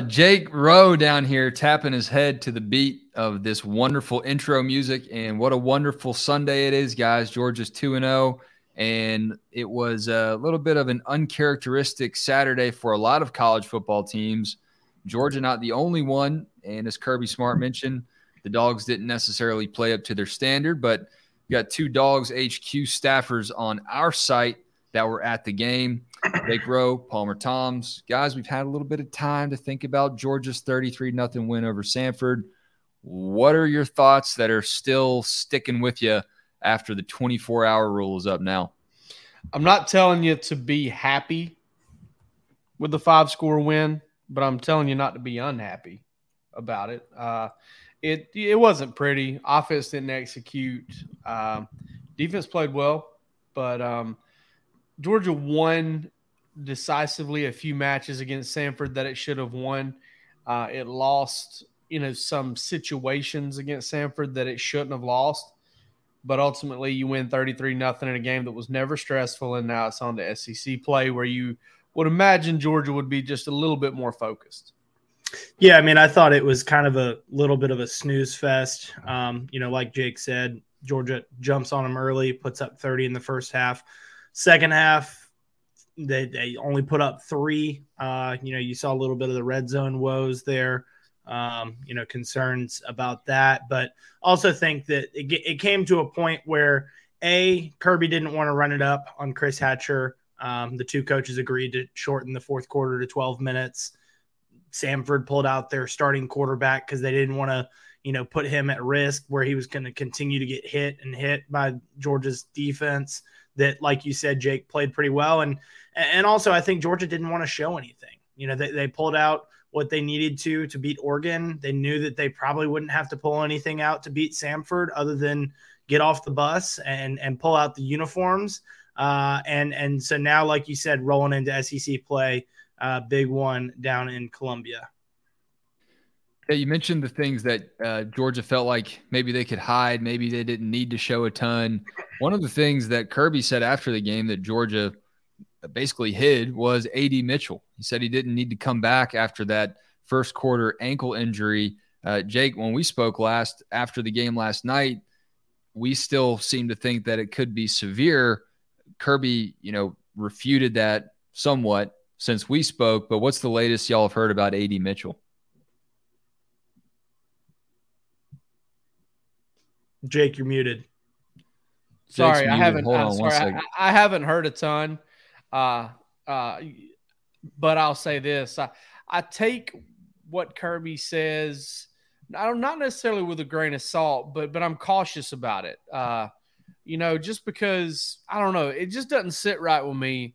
Jake Rowe down here tapping his head to the beat of this wonderful intro music. And what a wonderful Sunday it is, guys. Georgia's 2 and 0. And it was a little bit of an uncharacteristic Saturday for a lot of college football teams. Georgia, not the only one. And as Kirby Smart mentioned, the dogs didn't necessarily play up to their standard, but we got two Dawgs HQ staffers on our site that were at the game. Jake Rowe, Palmer Thombs. Guys, we've had a little bit of time to think about Georgia's 33 0 win over Samford. What are your thoughts that are still sticking with you after the 24 hour rule is up now? I'm not telling you to be happy with the five score win, but I'm telling you not to be unhappy about it. Uh, it it wasn't pretty. Offense didn't execute. Um, defense played well, but um, Georgia won decisively a few matches against Samford that it should have won. Uh, it lost, you know, some situations against Samford that it shouldn't have lost. But ultimately, you win 33 nothing in a game that was never stressful. And now it's on to SEC play where you would imagine Georgia would be just a little bit more focused. Yeah, I mean, I thought it was kind of a little bit of a snooze fest. Um, you know, like Jake said, Georgia jumps on them early, puts up 30 in the first half. Second half, they, they only put up three. Uh, you know, you saw a little bit of the red zone woes there. Um, you know, concerns about that, but also think that it, it came to a point where a Kirby didn't want to run it up on Chris Hatcher. Um, the two coaches agreed to shorten the fourth quarter to 12 minutes. Samford pulled out their starting quarterback because they didn't want to, you know, put him at risk where he was going to continue to get hit and hit by Georgia's defense. That, like you said, Jake played pretty well, and and also I think Georgia didn't want to show anything. You know, they, they pulled out what they needed to to beat Oregon. They knew that they probably wouldn't have to pull anything out to beat Samford other than get off the bus and and pull out the uniforms. Uh, and and so now, like you said, rolling into SEC play uh, big one down in Columbia. Yeah, you mentioned the things that uh, Georgia felt like maybe they could hide, maybe they didn't need to show a ton. One of the things that Kirby said after the game that Georgia basically hid was AD Mitchell. He said he didn't need to come back after that first quarter ankle injury. Uh, Jake, when we spoke last after the game last night, we still seem to think that it could be severe. Kirby, you know, refuted that somewhat since we spoke, but what's the latest y'all have heard about AD Mitchell? Jake, you're muted. Sorry, muted. I haven't. Uh, sorry, I, I, haven't heard a ton. Uh, uh, but I'll say this: I, I take what Kirby says. I don't not necessarily with a grain of salt, but but I'm cautious about it. Uh, you know, just because I don't know, it just doesn't sit right with me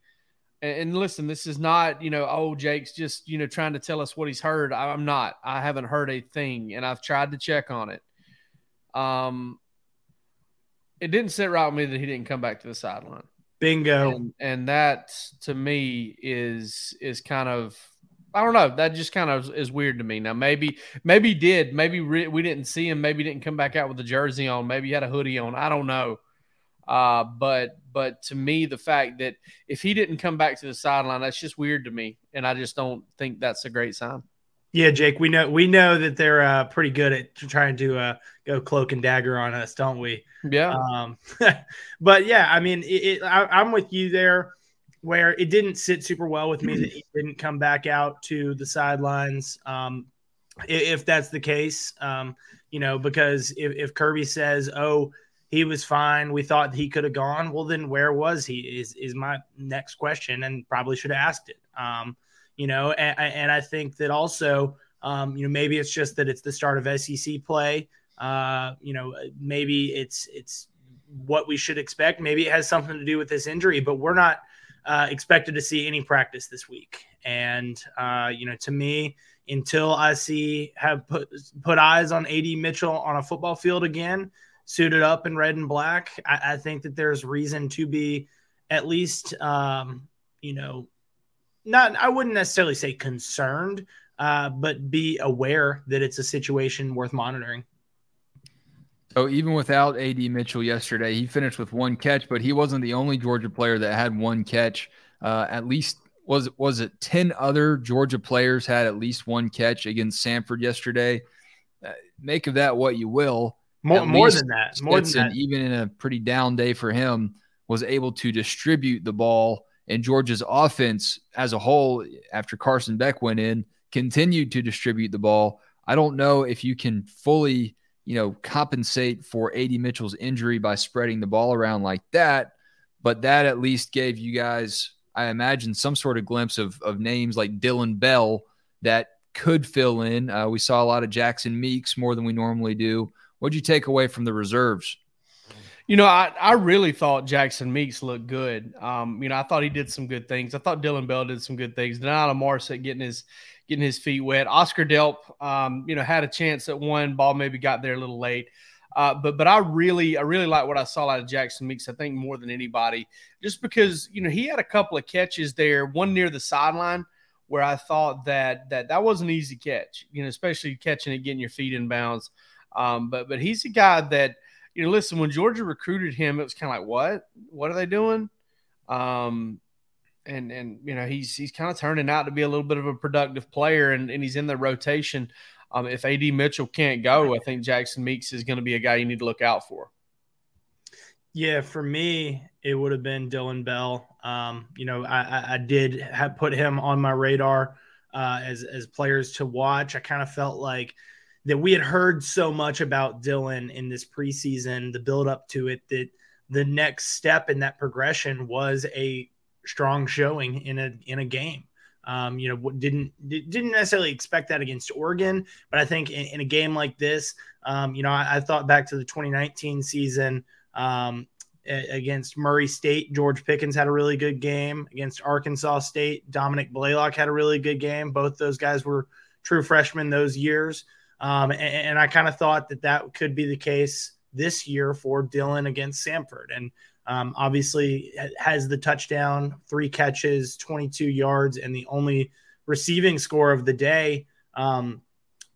and, and listen, this is not, you know, oh, Jake's just, you know, trying to tell us what he's heard. I'm not. I haven't heard a thing, and I've tried to check on it. Um, it didn't sit right with me that he didn't come back to the sideline. Bingo. And, and that to me is is kind of I don't know. That just kind of is weird to me. Now maybe maybe he did. Maybe re- we didn't see him. Maybe didn't come back out with a jersey on. Maybe he had a hoodie on. I don't know. Uh, but but to me, the fact that if he didn't come back to the sideline, that's just weird to me, and I just don't think that's a great sign. Yeah, Jake, we know we know that they're uh, pretty good at trying to uh, go cloak and dagger on us, don't we? Yeah. Um, but yeah, I mean, it, it, I, I'm with you there, where it didn't sit super well with me that he didn't come back out to the sidelines. Um, if that's the case, um, you know, because if, if Kirby says, "Oh," he was fine. We thought he could have gone. Well, then where was he? Is is my next question, and probably should have asked it. Um, you know, and, and, I think that also, um, you know, maybe it's just that it's the start of SEC play. Uh, you know, maybe it's it's what we should expect. Maybe it has something to do with this injury, but we're not uh, expected to see any practice this week. And uh, you know, to me, until I see have put put eyes on AD Mitchell on a football field again suited up in red and black, I, I think that there's reason to be at least, um, you know, not, I wouldn't necessarily say concerned, uh, but be aware that it's a situation worth monitoring. So even without AD Mitchell yesterday, he finished with one catch, but he wasn't the only Georgia player that had one catch. Uh, at least was was it 10 other Georgia players had at least one catch against Samford yesterday. Uh, make of that what you will. More, more than that, more than that. even in a pretty down day for him, was able to distribute the ball. And Georgia's offense as a whole, after Carson Beck went in, continued to distribute the ball. I don't know if you can fully, you know, compensate for AD Mitchell's injury by spreading the ball around like that, but that at least gave you guys I imagine some sort of glimpse of, of names like Dillon Bell that could fill in. Uh, we saw a lot of Jackson Meeks more than we normally do. What'd you take away from the reserves? You know, I, I really thought Jackson Meeks looked good. Um, you know, I thought he did some good things. I thought Dillon Bell did some good things. De'Nylon Morrissette getting his getting his feet wet. Oscar Delp, um, you know, had a chance at one ball, maybe got there a little late. Uh, but but I really I really like what I saw out of Jackson Meeks. I think more than anybody, just because you know he had a couple of catches there, one near the sideline where I thought that that that was an easy catch. You know, especially catching it, getting your feet in bounds. Um, but but he's a guy that you know. Listen, when Georgia recruited him, it was kind of like, what what are they doing? Um, and and you know he's he's kind of turning out to be a little bit of a productive player, and, and he's in the rotation. Um, if AD Mitchell can't go, I think Jackson Meeks is going to be a guy you need to look out for. Yeah, for me, it would have been Dillon Bell. Um, you know, I, I did have put him on my radar uh, as as players to watch. I kind of felt like that we had heard so much about Dillon in this preseason, the build up to it, that the next step in that progression was a strong showing in a in a game. Um, you know, didn't didn't necessarily expect that against Oregon, but I think in, in a game like this, um, you know, I, I, thought back to the 2019 season um, against Murray State. George Pickens had a really good game against Arkansas State. Dominick Blaylock had a really good game. Both those guys were true freshmen those years, um, and, and I kind of thought that that could be the case this year for Dillon against Samford, and um, obviously, has the touchdown, three catches, 22 yards, and the only receiving score of the day. Um,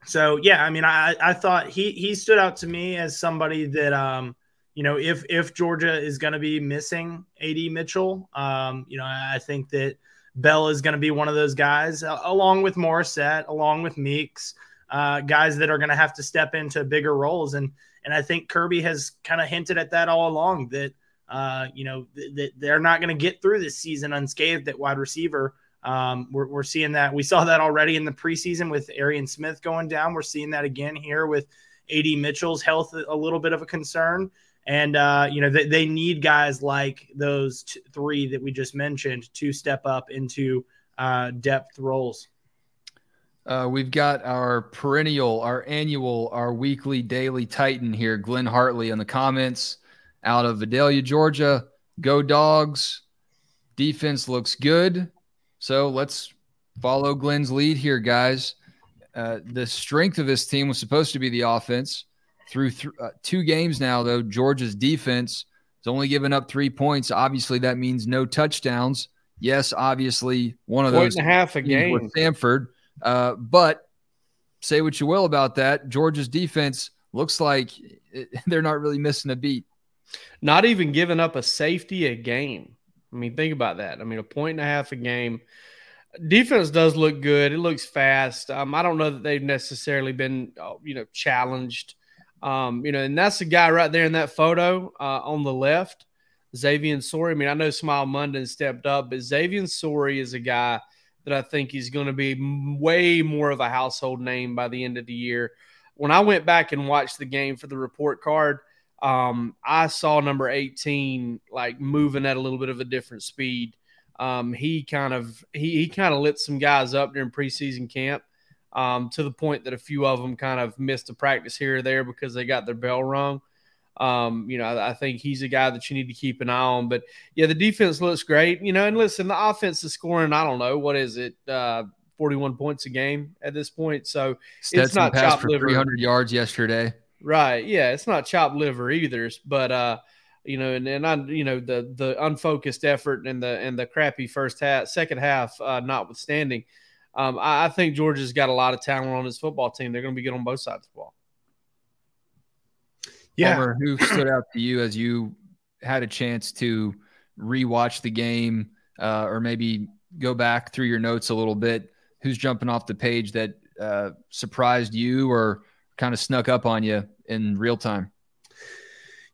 so yeah, I mean, I, I thought he he stood out to me as somebody that um, you know, if if Georgia is going to be missing AD Mitchell, um, you know, I think that Bell is going to be one of those guys, along with Morrissette, along with Meeks, uh, guys that are going to have to step into bigger roles. And and I think Kirby has kind of hinted at that all along that uh, you know, th- th- they're not going to get through this season unscathed at wide receiver. Um, we're, we're seeing that. We saw that already in the preseason with Arian Smith going down. We're seeing that again here with AD Mitchell's health, a little bit of a concern. And, uh, you know, they, they need guys like those t- three that we just mentioned to step up into uh, depth roles. Uh, we've got our perennial, our annual, our weekly, daily Titan here, Glenn Hartley, in the comments out of Vidalia, Georgia. Go dogs. Defense looks good. So let's follow Glenn's lead here, guys. Uh, the strength of this team was supposed to be the offense. Through th- uh, two games now, though, Georgia's defense has only given up three points. Obviously, that means no touchdowns. Yes, obviously, one of Point those and a half a game with Samford. Uh, but say what you will about that, Georgia's defense looks like they're not really missing a beat. Not even giving up a safety a game. I mean, think about that. I mean, a point and a half a game. Defense does look good. It looks fast. Um, I don't know that they've necessarily been, uh, you know, challenged. Um, you know, and that's the guy right there in that photo uh, on the left, Xavian Sorey. I mean, I know Smael Mondon stepped up, but Xavian Sorey is a guy that I think he's going to be way more of a household name by the end of the year. When I went back and watched the game for the report card, um, I saw number 18 like moving at a little bit of a different speed. Um, he kind of he, he kind of lit some guys up during preseason camp um, to the point that a few of them kind of missed a practice here or there because they got their bell rung. Um, you know, I, I, think he's a guy that you need to keep an eye on. But yeah, the defense looks great. You know, and listen, the offense is scoring. I don't know what is it, uh, 41 points a game at this point. So Stetson it's not passed for liver. 300 yards yesterday. Right. Yeah. It's not chopped liver either, but uh, you know, and, and I, you know, the the unfocused effort and the and the crappy first half, second half, uh, notwithstanding, um, I, I think Georgia's got a lot of talent on his football team. They're going to be good on both sides of the ball. Yeah. Who stood out to you as you had a chance to rewatch the game, uh, or maybe go back through your notes a little bit, who's jumping off the page that uh, surprised you or kind of snuck up on you in real time?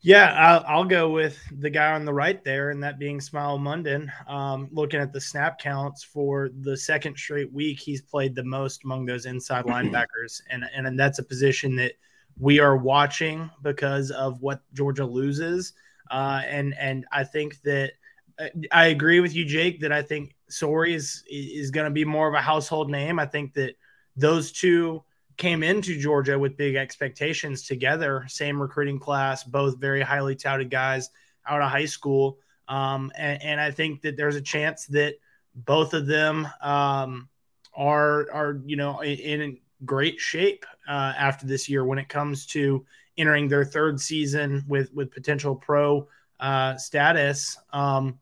Yeah, I'll, I'll, go with the guy on the right there, and that being Smael Mondon. Um, looking at the snap counts for the second straight week, he's played the most among those inside linebackers, and, and and that's a position that we are watching because of what Georgia loses. Uh, and and I think that uh, I agree with you, Jake, that I think Sorey is is going to be more of a household name. I think that those two came into Georgia with big expectations together, same recruiting class, both very highly touted guys out of high school. Um, and, and, I think that there's a chance that both of them um, are are you know in great shape uh, after this year when it comes to entering their third season with with potential pro uh, status. Um,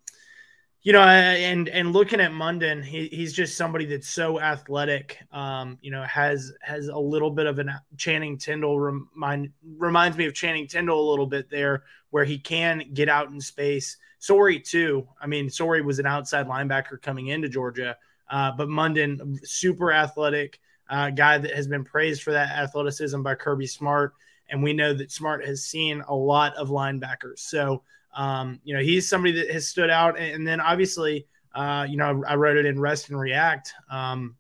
you know, and and looking at Mondon, he, he's just somebody that's so athletic. Um, you know, has has a little bit of a Channing Tindall remind reminds me of Channing Tindall a little bit there, where he can get out in space. Sorey too. I mean, Sorey was an outside linebacker coming into Georgia, uh, but Mondon super athletic uh, guy that has been praised for that athleticism by Kirby Smart, and we know that Smart has seen a lot of linebackers. So um, you know, he's somebody that has stood out. And then obviously, uh, you know, I wrote it in Rest and React. Um,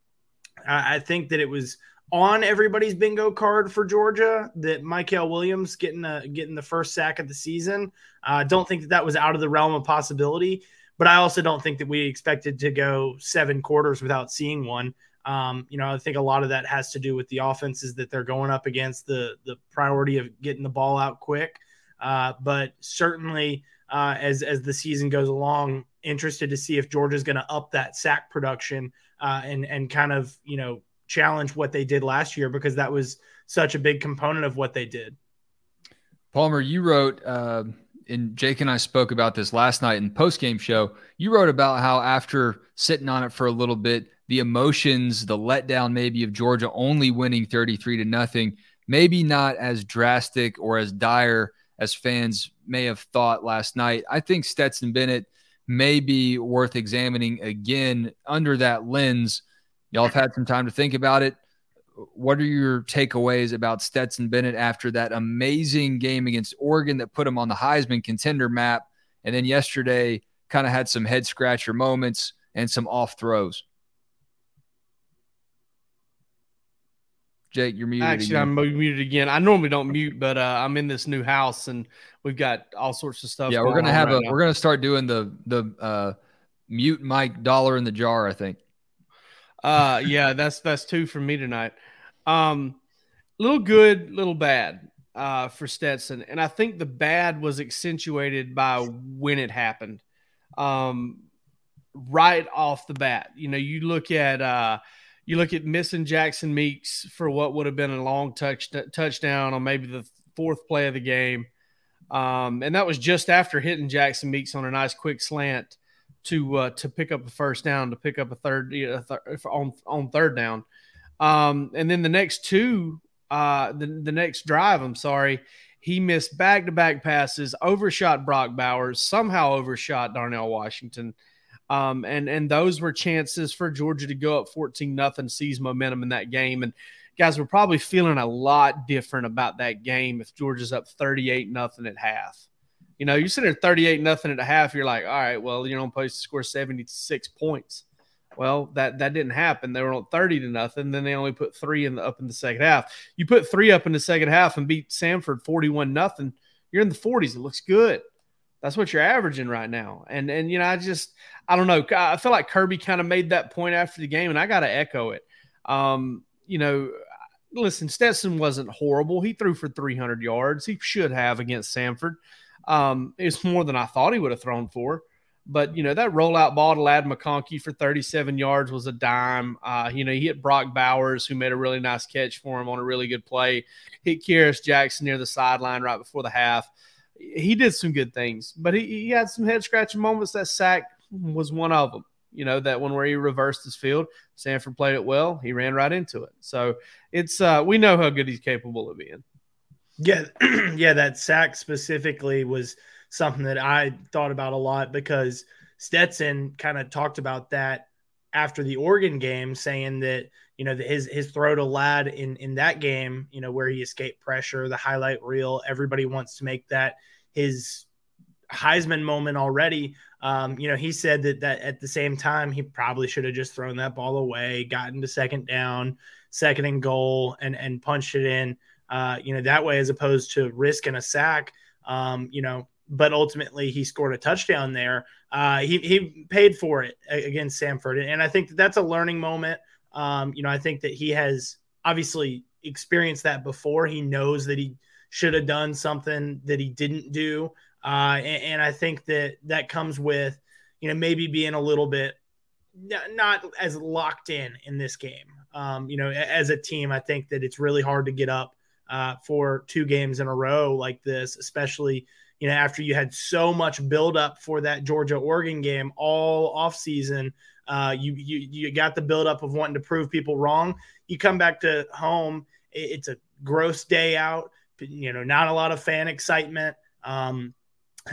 I, I, think that it was on everybody's bingo card for Georgia that Mykel Williams getting a, getting the first sack of the season. I uh, don't think that that was out of the realm of possibility, but I also don't think that we expected to go seven quarters without seeing one. Um, you know, I think a lot of that has to do with the offenses that they're going up against, the the priority of getting the ball out quick. Uh, but certainly, uh, as as the season goes along, interested to see if Georgia's going to up that sack production uh, and and kind of you know challenge what they did last year because that was such a big component of what they did. Palmer, you wrote, uh, and Jake and I spoke about this last night in post game show. You wrote about how after sitting on it for a little bit, the emotions, the letdown maybe of Georgia only winning 33 to nothing, maybe not as drastic or as dire as fans may have thought last night. I think Stetson Bennett may be worth examining again under that lens. Y'all have had some time to think about it. What are your takeaways about Stetson Bennett after that amazing game against Oregon that put him on the Heisman contender map? And then yesterday, kind of had some head scratcher moments and some off throws. Jake, you're muted. Actually, again. I'm muted again. I normally don't mute, but uh, I'm in this new house and we've got all sorts of stuff. Yeah, we're gonna have right a now. we're gonna start doing the the uh, mute mic dollar in the jar. I think. Uh, yeah, that's that's two for me tonight. Um, little good, little bad uh, for Stetson, and I think the bad was accentuated by when it happened. Um, right off the bat, you know, you look at uh you look at missing Jackson Meeks for what would have been a long touch touchdown on maybe the fourth play of the game. Um, and that was just after hitting Jackson Meeks on a nice quick slant to uh, to pick up a first down, to pick up a third you know, th- on on third down. Um, and then the next two, uh, the the next drive, I'm sorry, he missed back to back passes, overshot Brock Bowers, somehow overshot Darnell Washington. Um, and and those were chances for Georgia to go up 14 nothing, seize momentum in that game. And guys, we're probably feeling a lot different about that game if Georgia's up 38 nothing at half. You know, you're sitting there 38 nothing at a half, you're like, all right, well, you're on post to score 76 points. Well, that that didn't happen. They were on 30 to nothing. Then they only put three in the up in the second half. You put three up in the second half and beat Samford 41 nothing. You're in the 40s. It looks good. That's what you're averaging right now. And and you know, I just I don't know. I feel like Kirby kind of made that point after the game, and I got to echo it. Um, you know, listen, Stetson wasn't horrible. He threw for 300 yards. He should have against Samford. Um, it's more than I thought he would have thrown for. But you know that rollout ball to Ladd McConkey for 37 yards was a dime. Uh, you know he hit Brock Bowers, who made a really nice catch for him on a really good play. Hit Kearis Jackson near the sideline right before the half he did some good things, but he, he had some head scratching moments. That sack was one of them. You know, that one where he reversed his field. Samford played it well. He ran right into it. So it's uh we know how good he's capable of being. Yeah, yeah, that sack specifically was something that I thought about a lot because Stetson kind of talked about that after the Oregon game, saying that you know his his throw to Ladd in in that game, you know where he escaped pressure, the highlight reel. Everybody wants to make that his Heisman moment already. Um, you know, he said that that at the same time he probably should have just thrown that ball away, gotten to second down, second and goal, and and punched it in. Uh, you know, that way as opposed to risking a sack. Um, you know, but ultimately he scored a touchdown there. Uh, he he paid for it against Samford, and I think that that's a learning moment. Um, you know, I think that he has obviously experienced that before. He knows that he should have done something that he didn't do. Uh, and, and, I think that that comes with, you know, maybe being a little bit not as locked in in this game. Um, you know, as a team, I think that it's really hard to get up uh, for two games in a row like this, especially, you know, after you had so much buildup for that Georgia Oregon game all off season. Uh, you, you, you got the buildup of wanting to prove people wrong. You come back to home, it's a gross day out, you know, not a lot of fan excitement. Um,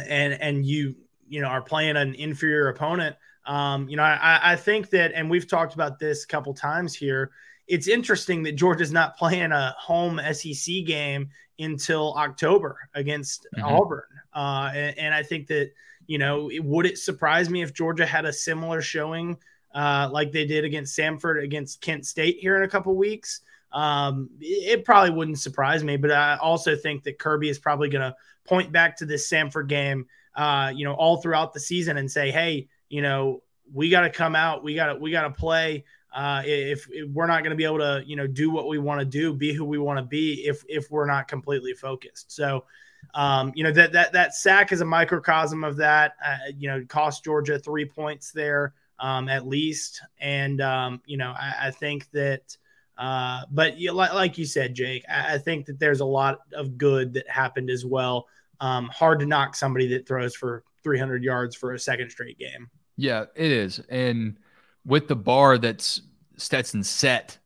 and and you you know are playing an inferior opponent um, you know I, I think that and we've talked about this a couple times here it's interesting that georgia's not playing a home sec game until october against mm-hmm. auburn uh, and, and, i think that you know it, would it surprise me if georgia had a similar showing uh, like they did against samford against kent state here in a couple weeks um, it probably wouldn't surprise me, but I also think that Kirby is probably going to point back to this Samford game, uh, you know, all throughout the season and say, hey, you know, we got to come out, we got to we got to play. Uh, if, if we're not going to be able to, you know, do what we want to do, be who we want to be, if if we're not completely focused. So, um, you know, that that that sack is a microcosm of that. Uh, you know, cost Georgia three points there um, at least, and um, you know, I, I think that. Uh, but you, like, like, you said, Jake, I, I, think that there's a lot of good that happened as well. Um, hard to knock somebody that throws for 300 yards for a second straight game. Yeah, it is. And with the bar that's Stetson set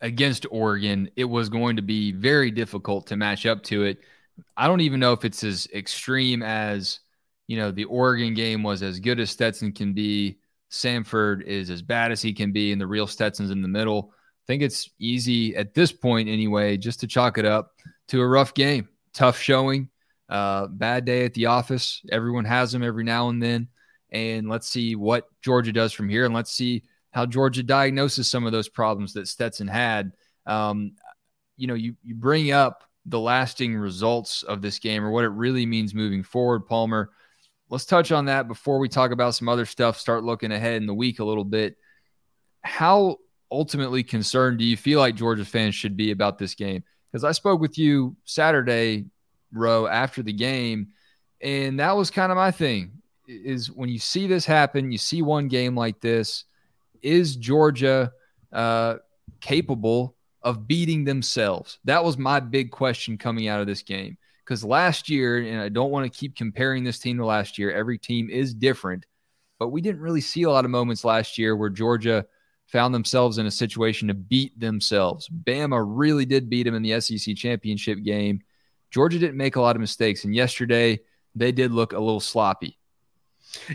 against Oregon, it was going to be very difficult to match up to it. I don't even know if it's as extreme as, you know, the Oregon game was as good as Stetson can be. Samford is as bad as he can be, and the real Stetson's in the middle. I think it's easy at this point, anyway, just to chalk it up to a rough game, tough showing, uh, bad day at the office. Everyone has them every now and then. And let's see what Georgia does from here. And let's see how Georgia diagnoses some of those problems that Stetson had. Um, you know, you, you bring up the lasting results of this game or what it really means moving forward, Palmer. Let's touch on that before we talk about some other stuff, start looking ahead in the week a little bit. How ultimately concerned do you feel like Georgia fans should be about this game? Because I spoke with you Saturday, Row, after the game, and that was kind of my thing. Is when you see this happen, you see one game like this, is Georgia uh, capable of beating themselves? That was my big question coming out of this game. Because last year, and I don't want to keep comparing this team to last year, every team is different, but we didn't really see a lot of moments last year where Georgia – found themselves in a situation to beat themselves. Bama really did beat them in the SEC championship game. Georgia didn't make a lot of mistakes, and yesterday they did look a little sloppy.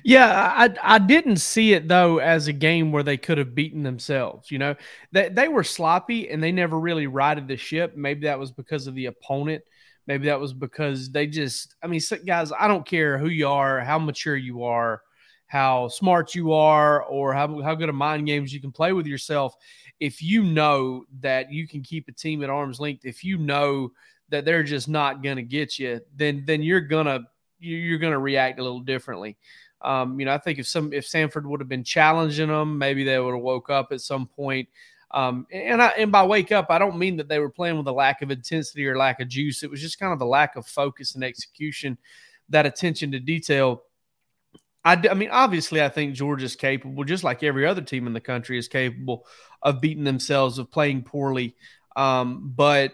Yeah, I I didn't see it though as a game where they could have beaten themselves. You know, they they were sloppy and they never really righted the ship. Maybe that was because of the opponent. Maybe that was because they just. I mean, guys, I don't care who you are, how mature you are how smart you are or how, how good of mind games you can play with yourself if you know that you can keep a team at arm's length if you know that they're just not going to get you then then you're gonna you're gonna react a little differently um, you know i think if some if Samford would have been challenging them maybe they would have woke up at some point um, and I, and by wake up, I don't mean that they were playing with a lack of intensity or lack of juice. It was just kind of a lack of focus and execution, that attention to detail I, I mean, obviously, I think Georgia's capable, just like every other team in the country is capable of beating themselves, of playing poorly. Um, but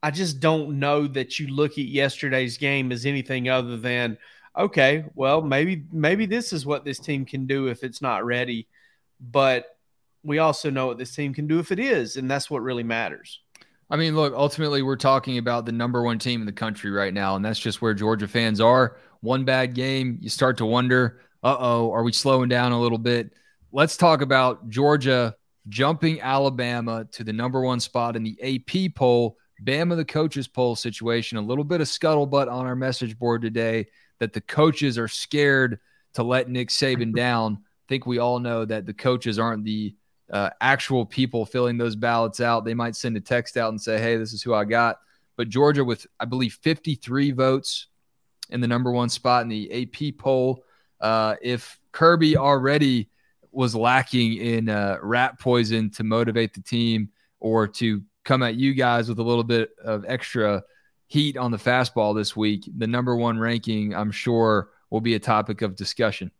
I just don't know that you look at yesterday's game as anything other than okay, well, maybe maybe this is what this team can do if it's not ready. But we also know what this team can do if it is, and that's what really matters. I mean, look, ultimately, we're talking about the number one team in the country right now, and that's just where Georgia fans are. One bad game, you start to wonder, uh oh, are we slowing down a little bit? let's talk about Georgia jumping Alabama to the number one spot in the AP poll. Bama, the coaches poll situation, a little bit of scuttlebutt on our message board today that the coaches are scared to let Nick Saban down. I think we all know that the coaches aren't the uh, actual people filling those ballots out. They might send a text out and say, hey, this is who I got. But Georgia, with I believe 53 votes in the number one spot in the AP poll. Uh, if Kirby already was lacking in uh, rat poison to motivate the team or to come at you guys with a little bit of extra heat on the fastball this week, the number one ranking, I'm sure, will be a topic of discussion.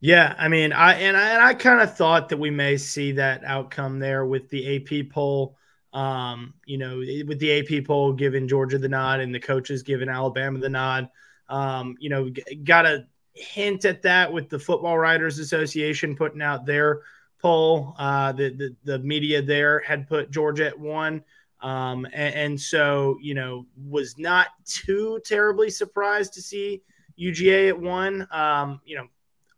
Yeah, I mean, I and I, and I kind of thought that we may see that outcome there with the AP poll. Um, you know, with the AP poll giving Georgia the nod and the coaches giving Alabama the nod. Um, you know, got a hint at that with the Football Writers Association putting out their poll. Uh, the, the, the media there had put Georgia at one. Um, and, and, so, you know, was not too terribly surprised to see UGA at one. Um, you know,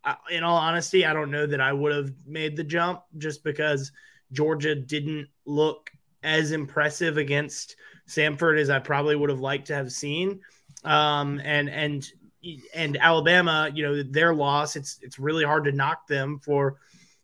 I, in all honesty, I don't know that I would have made the jump just because Georgia didn't look as impressive against Samford as I probably would have liked to have seen. Um, and and and Alabama, you know, their loss, it's it's really hard to knock them for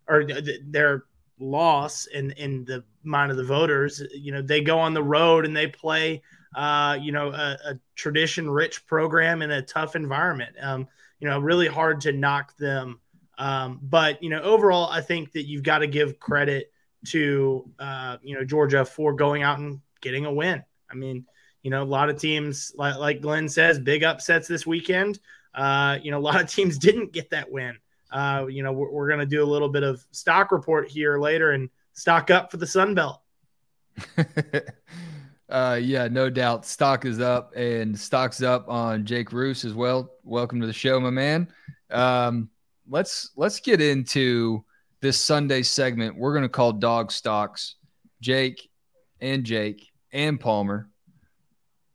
or their loss in in the mind of the voters. You know, they go on the road and they play uh, you know, a, a tradition rich program in a tough environment. Um, you know, really hard to knock them. Um, but you know, overall, I think that you've got to give credit to uh, you know Georgia for going out and getting a win. I mean, you know, a lot of teams, like, like Glenn says, big upsets this weekend. Uh, you know, a lot of teams didn't get that win. Uh, you know, we're, we're going to do a little bit of stock report here later and stock up for the Sun Belt. uh, yeah, no doubt. Stock is up and stock's up on Jake Roos as well. Welcome to the show, my man. Um, let's let's get into this Sunday segment we're going to call Dog Stocks. Jake and Jake and Palmer.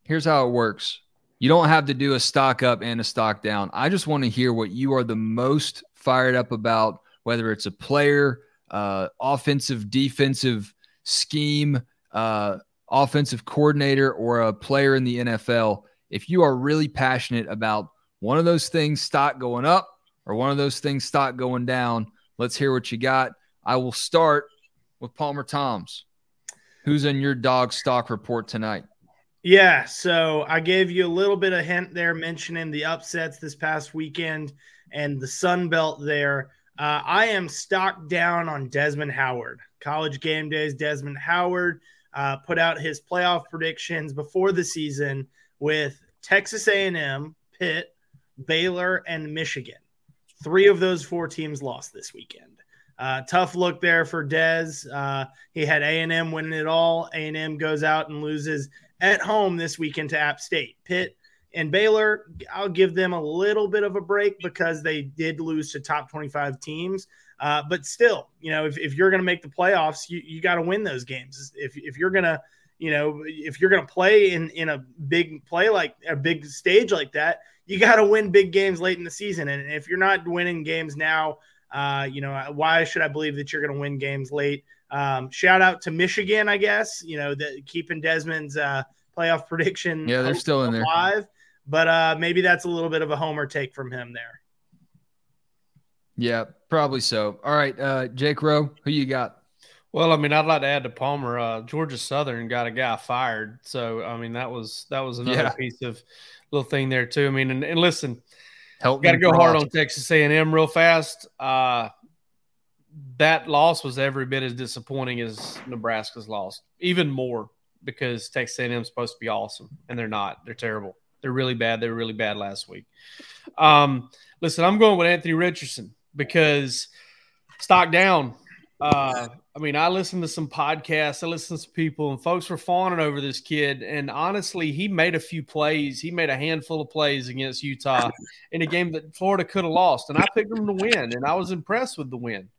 Here's how it works. You don't have to do a stock up and a stock down. I just want to hear what you are the most fired up about, whether it's a player, uh, offensive, defensive scheme, uh, offensive coordinator, or a player in the NFL. If you are really passionate about one of those things, stock going up, or one of those things, stock going down, Let's hear what you got. I will start with Palmer Thombs. Who's in your dog stock report tonight? Yeah, so I gave you a little bit of hint there, mentioning the upsets this past weekend and the Sun Belt there. Uh, I am stocked down on Desmond Howard. College game days, Desmond Howard uh, put out his playoff predictions before the season with Texas A&M, Pitt, Baylor, and Michigan. Three of those four teams lost this weekend. Uh, tough look there for Dez. Uh, he had A and M winning it all. A and M goes out and loses at home this weekend to App State. Pitt and Baylor, I'll give them a little bit of a break because they did lose to top 25 teams. Uh, but still, you know, if, if you're going to make the playoffs, you, you got to win those games. If, if you're going to, you know, if you're going to play in, in a big play like a big stage like that, you got to win big games late in the season. And if you're not winning games now, uh, you know, why should I believe that you're going to win games late? Um, shout out to Michigan, I guess, you know, the, keeping Desmond's uh, playoff prediction. Yeah, they're still in there. Alive, but uh, maybe that's a little bit of a homer take from him there. Yeah, probably so. All right, uh, Jake Rowe, who you got? Well, I mean, I'd like to add to Palmer. Uh, Georgia Southern got a guy fired, so I mean that was that was another yeah. piece of little thing there too. I mean, and, and listen, got to go hard on Texas A&M real fast. Uh, that loss was every bit as disappointing as Nebraska's loss, even more because Texas A&M is supposed to be awesome, and they're not. They're terrible. They're really bad. They were really bad last week. Um, listen, I'm going with Anthony Richardson because stock down. Uh, I mean, I listened to some podcasts, I listened to people, and folks were fawning over this kid. And honestly, he made a few plays. He made a handful of plays against Utah in a game that Florida could have lost. And I picked him to win, and I was impressed with the win.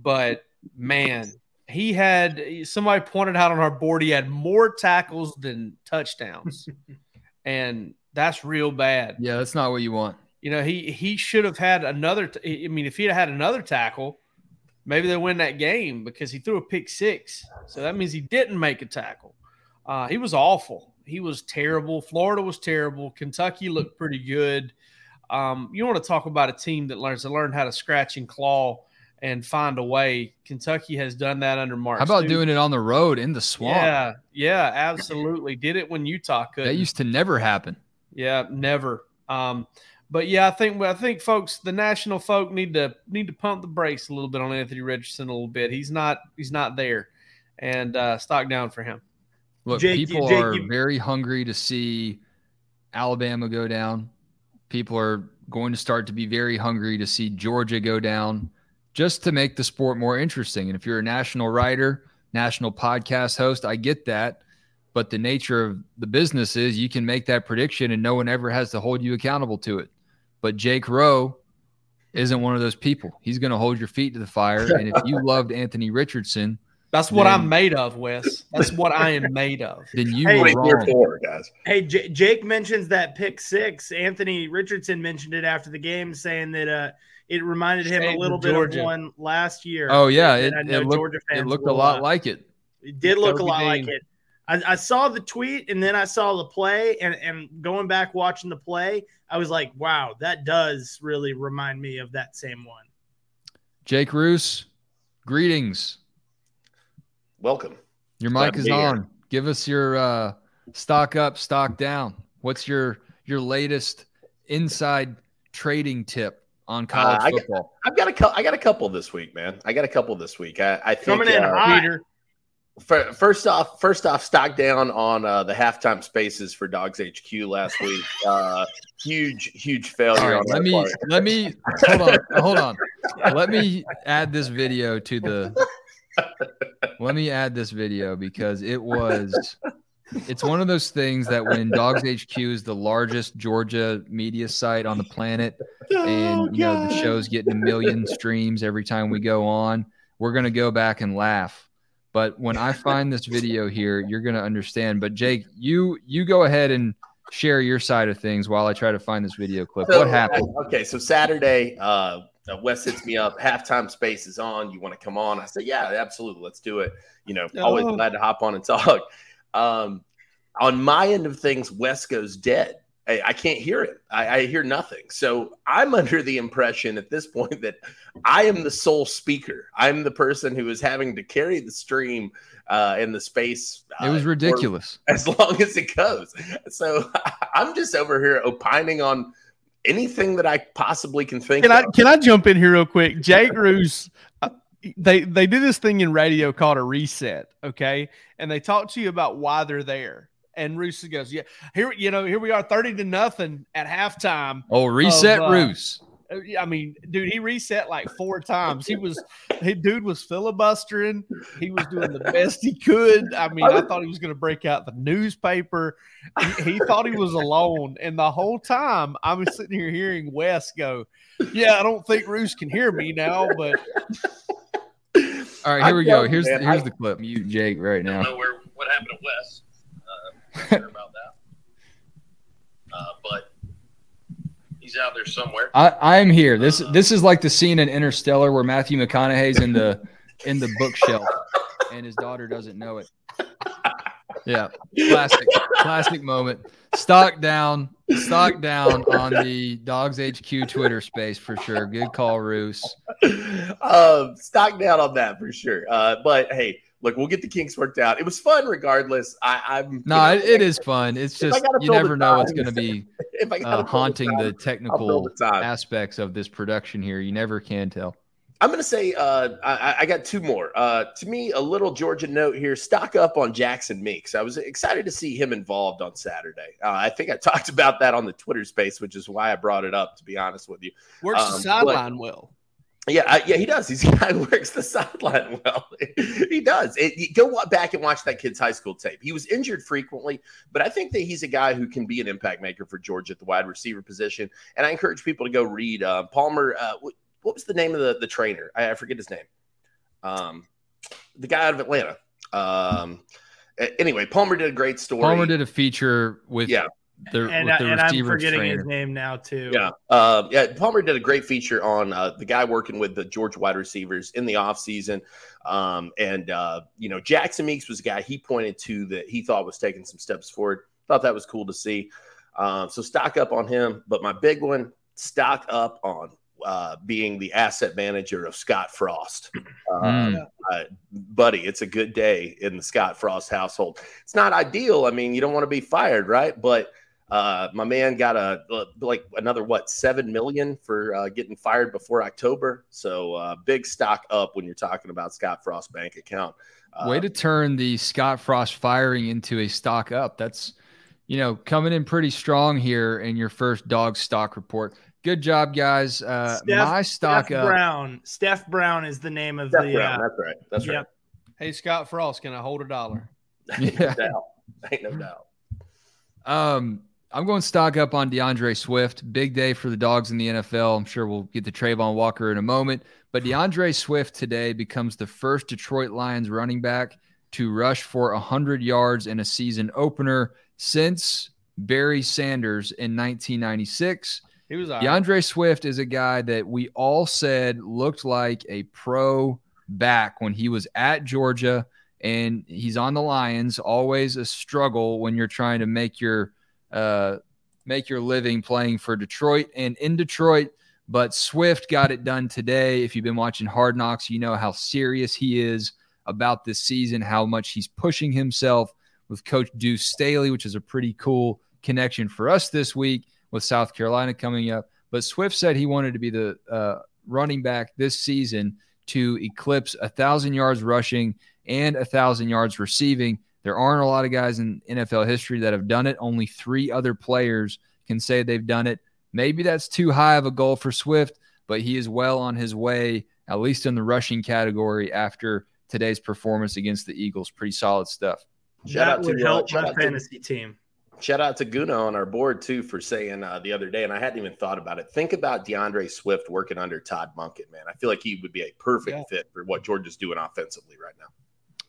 But man, he had somebody pointed out on our board he had more tackles than touchdowns. and that's real bad. Yeah, that's not what you want. You know, he he should have had another. T- I mean, if he had had another tackle, maybe they win that game because he threw a pick six. So that means he didn't make a tackle. Uh, he was awful. He was terrible. Florida was terrible. Kentucky looked pretty good. Um, you want to talk about a team that learns to learn how to scratch and claw and find a way. Kentucky has done that under Mark. How about Stoops. doing it on the road in the swamp? Yeah, yeah, absolutely. Did it when Utah could. That used to never happen. Yeah, never. Um, but yeah, I think I think folks, the national folk need to need to pump the brakes a little bit on Anthony Richardson a little bit. He's not he's not there, and uh, stock down for him. Look, Jake, people Jake, are you- very hungry to see Alabama go down. People are going to start to be very hungry to see Georgia go down just to make the sport more interesting. And if you're a national writer, national podcast host, I get that. But the nature of the business is you can make that prediction and no one ever has to hold you accountable to it. But Jake Rowe isn't one of those people. He's going to hold your feet to the fire. And if you loved Anthony Richardson, That's what Then- I'm made of, Wes. That's what I am made of. then you Hey, were are wrong. for, guys? Hey, J- Jake mentions that pick six. Anthony Richardson mentioned it after the game, saying that uh, it reminded him Shame a little bit Georgia. of one last year. Oh yeah, it, I know it looked, Georgia it fans looked a lot uh, like it. It did look Kobe a lot Dean. like it. I, I saw the tweet and then I saw the play, and, and going back watching the play, I was like, wow, that does really remind me of that same one. Jake Roos, greetings. Welcome. Your mic to is be here. on. Give us your uh, stock up, stock down. What's your your latest inside trading tip on college Uh, I got- football? I've got a cou- I got a couple this week, man. I got a couple this week. I, I think Coming in uh, hot. Peter, fir- first off, first off, stock down on uh, the halftime spaces for Dawgs HQ last week. Uh, huge, huge failure. All right, on let me part. let me hold on, hold on. Let me add this video to the. Let me add this video because it was. It's one of those things that when Dawgs HQ is the largest Georgia media site on the planet, and you know the show's getting a million streams every time we go on we're going to go back and laugh but when i find this video here you're going to understand but jake you you go ahead and share your side of things while i try to find this video clip So, what happened Okay, so Saturday, uh, uh, Wes hits me up. Halftime space is on. You want to come on? I said, yeah, absolutely. Let's do it. You know, always Oh. glad to hop on and talk. Um, on my end of things, Wes goes dead. I, I can't hear it. I, I hear nothing. So I'm under the impression at this point that I am the sole speaker. I'm the person who is having to carry the stream uh, in the space. it was uh, ridiculous as long as it goes. So I'm just over here opining on anything that I possibly can think can I of. can I jump in here real quick? Jake Roos, uh, they they do this thing in radio called a reset, okay? And they talk to you about why they're there. And Roos goes, "Yeah, here you know, here we are, thirty to nothing at halftime. oh reset Of, uh, roos Uh, I mean, dude, he reset like four times. He was, he, dude was filibustering. He was doing the best he could. I mean, I thought he was going to break out the newspaper. He, he thought he was alone, and the whole time I'm sitting here hearing Wes go, "Yeah, I don't think Roos can hear me now, but all right I here we go you, here's man, the, here's I- the clip mute jake right now I don't know where what happened to Wes. Uh, not sure about that. Uh, but he's out there somewhere. I, I'm here. This this is like the scene in Interstellar where Matthew McConaughey's in the in the bookshelf and his daughter doesn't know it. Yeah, classic classic moment. Stock down, stock down on the Dawgs HQ Twitter space for sure. Good call, Roos. um, stock down on that for sure. Uh, but hey, look, we'll get the kinks worked out. It was fun regardless. I, I'm No, know, it, it is fun. It's just you never know what's going to be If I uh, fill the haunting time, the technical the aspects of this production here. You never can tell. I'm going to say uh, I, I got two more. Uh, to me, a little Georgia note here: stock up on Jackson Meeks. I was excited to see him involved on Saturday. Uh, I think I talked about that on the Twitter space, which is why I brought it up. To be honest with you, works Um, the sideline well." yeah, I, yeah, he does. He's a guy who works the sideline well. he does. It, you go back and watch that kid's high school tape. He was injured frequently, but I think that he's a guy who can be an impact maker for Georgia at the wide receiver position. And I encourage people to go read uh, Palmer. Uh, what, what was the name of the, the trainer? I, I forget his name. Um, the guy out of Atlanta. Um, anyway, Palmer did a great story. Palmer did a feature with Yeah. the, and, with I, and I'm receiver forgetting his name now too. Yeah. Uh, yeah. Palmer did a great feature on uh, the guy working with the Georgia wide receivers in the offseason. Um, and, uh, you know, Jackson Meeks was a guy he pointed to that he thought was taking some steps forward. Thought that was cool to see. Um, so stock up on him. But my big one, stock up on uh, being the asset manager of Scott Frost. Uh, Mm. uh, buddy, it's a good day in the Scott Frost household. It's not ideal. I mean, you don't want to be fired, right? But uh, my man got a like another what seven million for uh, getting fired before October. So uh, big stock up when you're talking about Scott Frost bank account. Uh, Way to turn the Scott Frost firing into a stock up. That's, you know, coming in pretty strong here in your first dog stock report. Good job, guys. Uh, Steph- my stock Steph up. Brown. Steph Brown is the name of Steph the. Brown, Uh, that's right. That's yep. right. Hey, Scott Frost, can I hold a dollar? Yeah. no doubt. Ain't no doubt. Um, I'm going stock up on DeAndre Swift. Big day for the dogs in the NFL. I'm sure we'll get to Travon Walker in a moment. But DeAndre Swift today becomes the first Detroit Lions running back to rush for 100 yards in a season opener since Barry Sanders in 1996. He was all right. DeAndre Swift is a guy that we all said looked like a pro back when he was at Georgia and he's on the Lions. Always a struggle when you're trying to make your uh, make your living playing for Detroit and in Detroit. But Swift got it done today. If you've been watching Hard Knocks, you know how serious he is about this season, how much he's pushing himself with Coach Deuce Staley, which is a pretty cool connection for us this week with South Carolina coming up. But Swift said he wanted to be the uh, running back this season to eclipse a thousand yards rushing and a thousand yards receiving. There aren't a lot of guys in NFL history that have done it. Only three other players can say they've done it. Maybe that's too high of a goal for Swift, but he is well on his way, at least in the rushing category after today's performance against the Eagles. Pretty solid stuff. Shout that out to, would uh, help my out to- fantasy team. Shout out to Guna on our board too for saying uh, the other day, and I hadn't even thought about it. Think about DeAndre Swift working under Todd Monken, man. I feel like he would be a perfect Yeah. fit for what Georgia's doing offensively right now.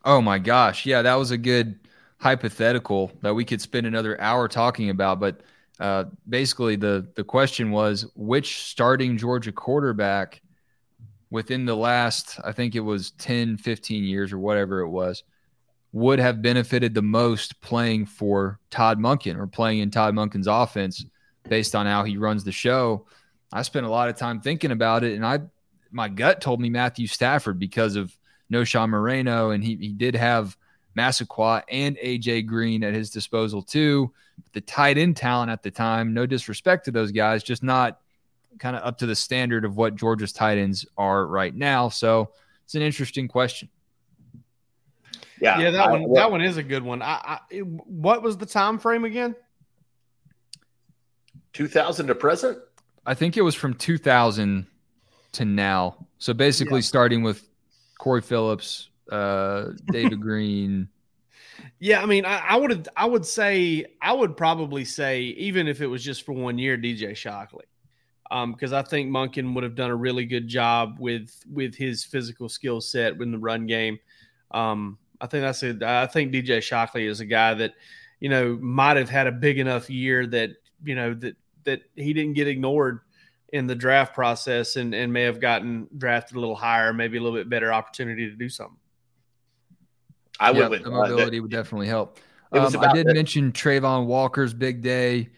Oh my gosh. Yeah, that was a good hypothetical that we could spend another hour talking about. But uh, basically, the, the question was which starting Georgia quarterback within the last, I think it was 10, 15 years or whatever it was, would have benefited the most playing for Todd Monken or playing in Todd Monken's offense based on how he runs the show. I spent a lot of time thinking about it, and I my gut told me Matthew Stafford because of Knowshon Moreno, and he, he did have Massaquoi and AJ Green at his disposal too. The tight end talent at the time, no disrespect to those guys, just not kind of up to the standard of what Georgia's tight ends are right now. So it's an interesting question. Yeah, Yeah, that I- one. That one is a good one. I, I what was the time frame again? 2000 to present. I think it was from 2000 to now. So basically, Yeah. starting with Corey Phillips, uh, David Greene. Yeah, I mean, I, I would I would say I would probably say even if it was just for one year, DJ Shockley, because I think Monken would have done a really good job with with his physical skill set in the run game. Um, I think that's a I think DJ Shockley is a guy that you know might have had a big enough year that you know that that he didn't get ignored in the draft process and and may have gotten drafted a little higher, maybe a little bit better opportunity to do something. I Yeah, would. the uh, mobility would definitely help. Um, I did that- mention Travon Walker's big day.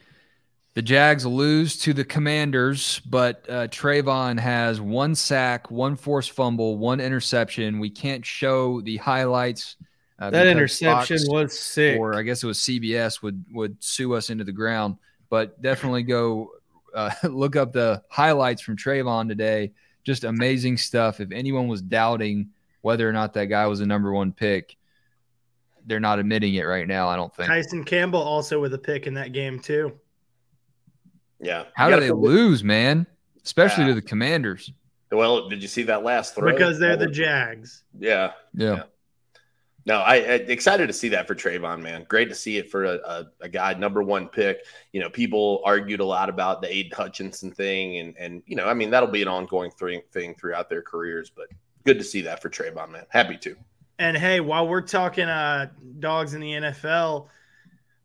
The Jags lose to the Commanders, but uh, Travon has one sack, one forced fumble, one interception. We can't show the highlights. Uh, That interception Fox was sick. or I guess it was CBS would would sue us into the ground. But definitely go uh, look up the highlights from Travon today. Just amazing stuff. If anyone was doubting whether or not that guy was a number one pick, they're not admitting it right now. I don't think. Tyson Campbell also with a pick in that game too. Yeah. How You do they feel- lose, man? Especially Ah. to the Commanders. Well, did you see that last throw? Because they're the Jags. Yeah. Yeah. Yeah. No, I, I excited to see that for Travon, man. Great to see it for a, a, a guy number one pick. You know, people argued a lot about the Aidan Hutchinson thing, and and you know, I mean, that'll be an ongoing thing thing throughout their careers. But good to see that for Travon, man. Happy to. And hey, while we're talking uh, dogs in the NFL,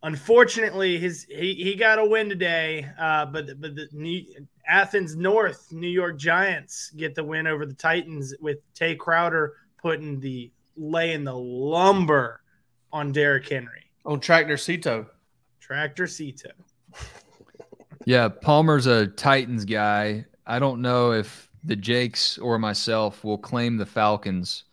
unfortunately, his he, he got a win today, uh, but but the New, Athens North New York Giants get the win over the Titans with Tae Crowder putting the laying the lumber on Derrick Henry on Tractor Cito. Tractor Cito. Yeah, Palmer's a Titans guy. I don't know if the Jakes or myself will claim the Falcons,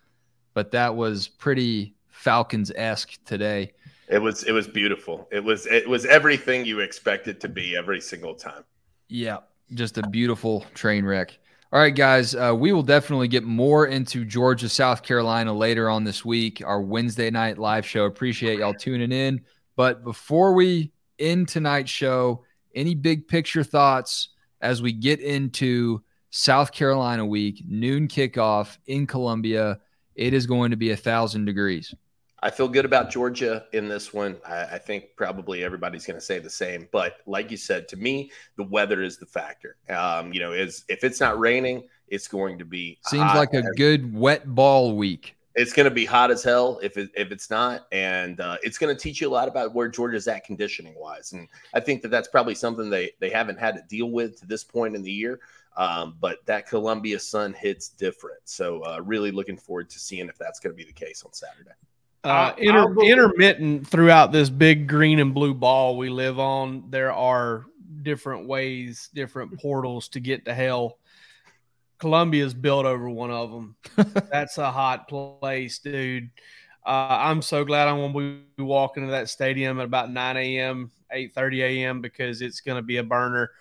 but that was pretty Falcons esque today. It was it was beautiful. It was it was everything you expect it to be every single time. Yeah, just a beautiful train wreck. All right, guys, uh, we will definitely get more into Georgia, South Carolina later on this week, our Wednesday night live show. Appreciate y'all tuning in. But before we end tonight's show, any big picture thoughts as we get into South Carolina week, noon kickoff in Columbia? It is going to be a thousand degrees. I feel good about Georgia in this one. I, I think probably everybody's going to say the same. But like you said, to me, the weather is the factor. Um, you know, is if it's not raining, it's going to be seems like a good wet ball week. It's going to be hot as hell if it, if it's not, and uh, it's going to teach you a lot about where Georgia's at conditioning wise. And I think that that's probably something they they haven't had to deal with to this point in the year. Um, but that Columbia sun hits different. So uh, really looking forward to seeing if that's going to be the case on Saturday. Uh, inter- intermittent throughout this big green and blue ball we live on, there are different ways, different portals to get to hell. Columbia's built over one of them. That's a hot place, dude. Uh, I'm so glad I'm going to be walking to that stadium at about 9 a.m., 8:30 a.m. because it's going to be a burner.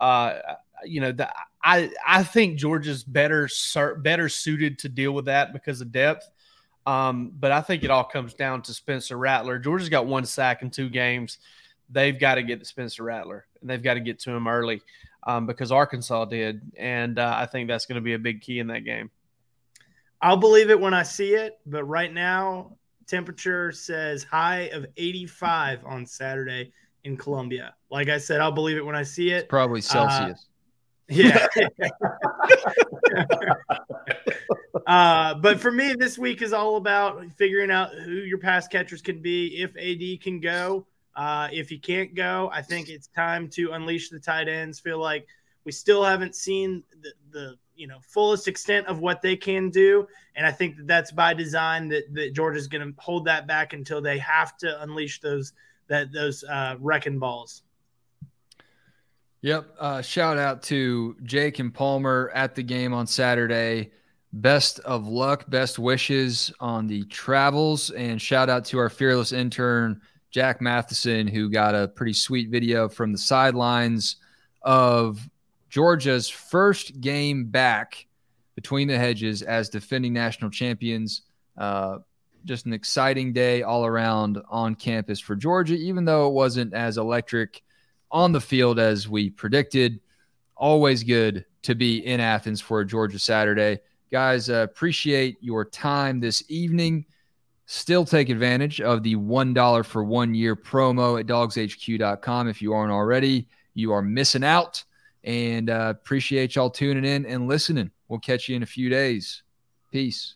Uh, you know, the, I I think Georgia's better better suited to deal with that because of depth. Um, but I think it all comes down to Spencer Rattler. Georgia's got one sack in two games. They've got to get to Spencer Rattler, and they've got to get to him early um, because Arkansas did, and uh, I think that's going to be a big key in that game. I'll believe it when I see it, but right now temperature says high of 85 on Saturday in Columbia. Like I said, I'll believe it when I see it. It's probably uh, Celsius. Uh, yeah. uh, but for me, this week is all about figuring out who your pass catchers can be. If AD can go, uh, if he can't go, I think it's time to unleash the tight ends. Feel like we still haven't seen the, the you know fullest extent of what they can do, and I think that that's by design. That that Georgia's going to hold that back until they have to unleash those that those uh, wrecking balls. Yep. Uh, shout out to Jake and Palmer at the game on Saturday. Best of luck, best wishes on the travels, and shout out to our fearless intern Jack Matheson, who got a pretty sweet video from the sidelines of Georgia's first game back between the hedges as defending national champions. Uh, just an exciting day all around on campus for Georgia, even though it wasn't as electric on the field as we predicted. Always good to be in Athens for a Georgia Saturday. Guys, uh, appreciate your time this evening. Still take advantage of the $1 for one year promo at dawgshq.com. If you aren't already, you are missing out. And uh, appreciate y'all tuning in and listening. We'll catch you in a few days. Peace.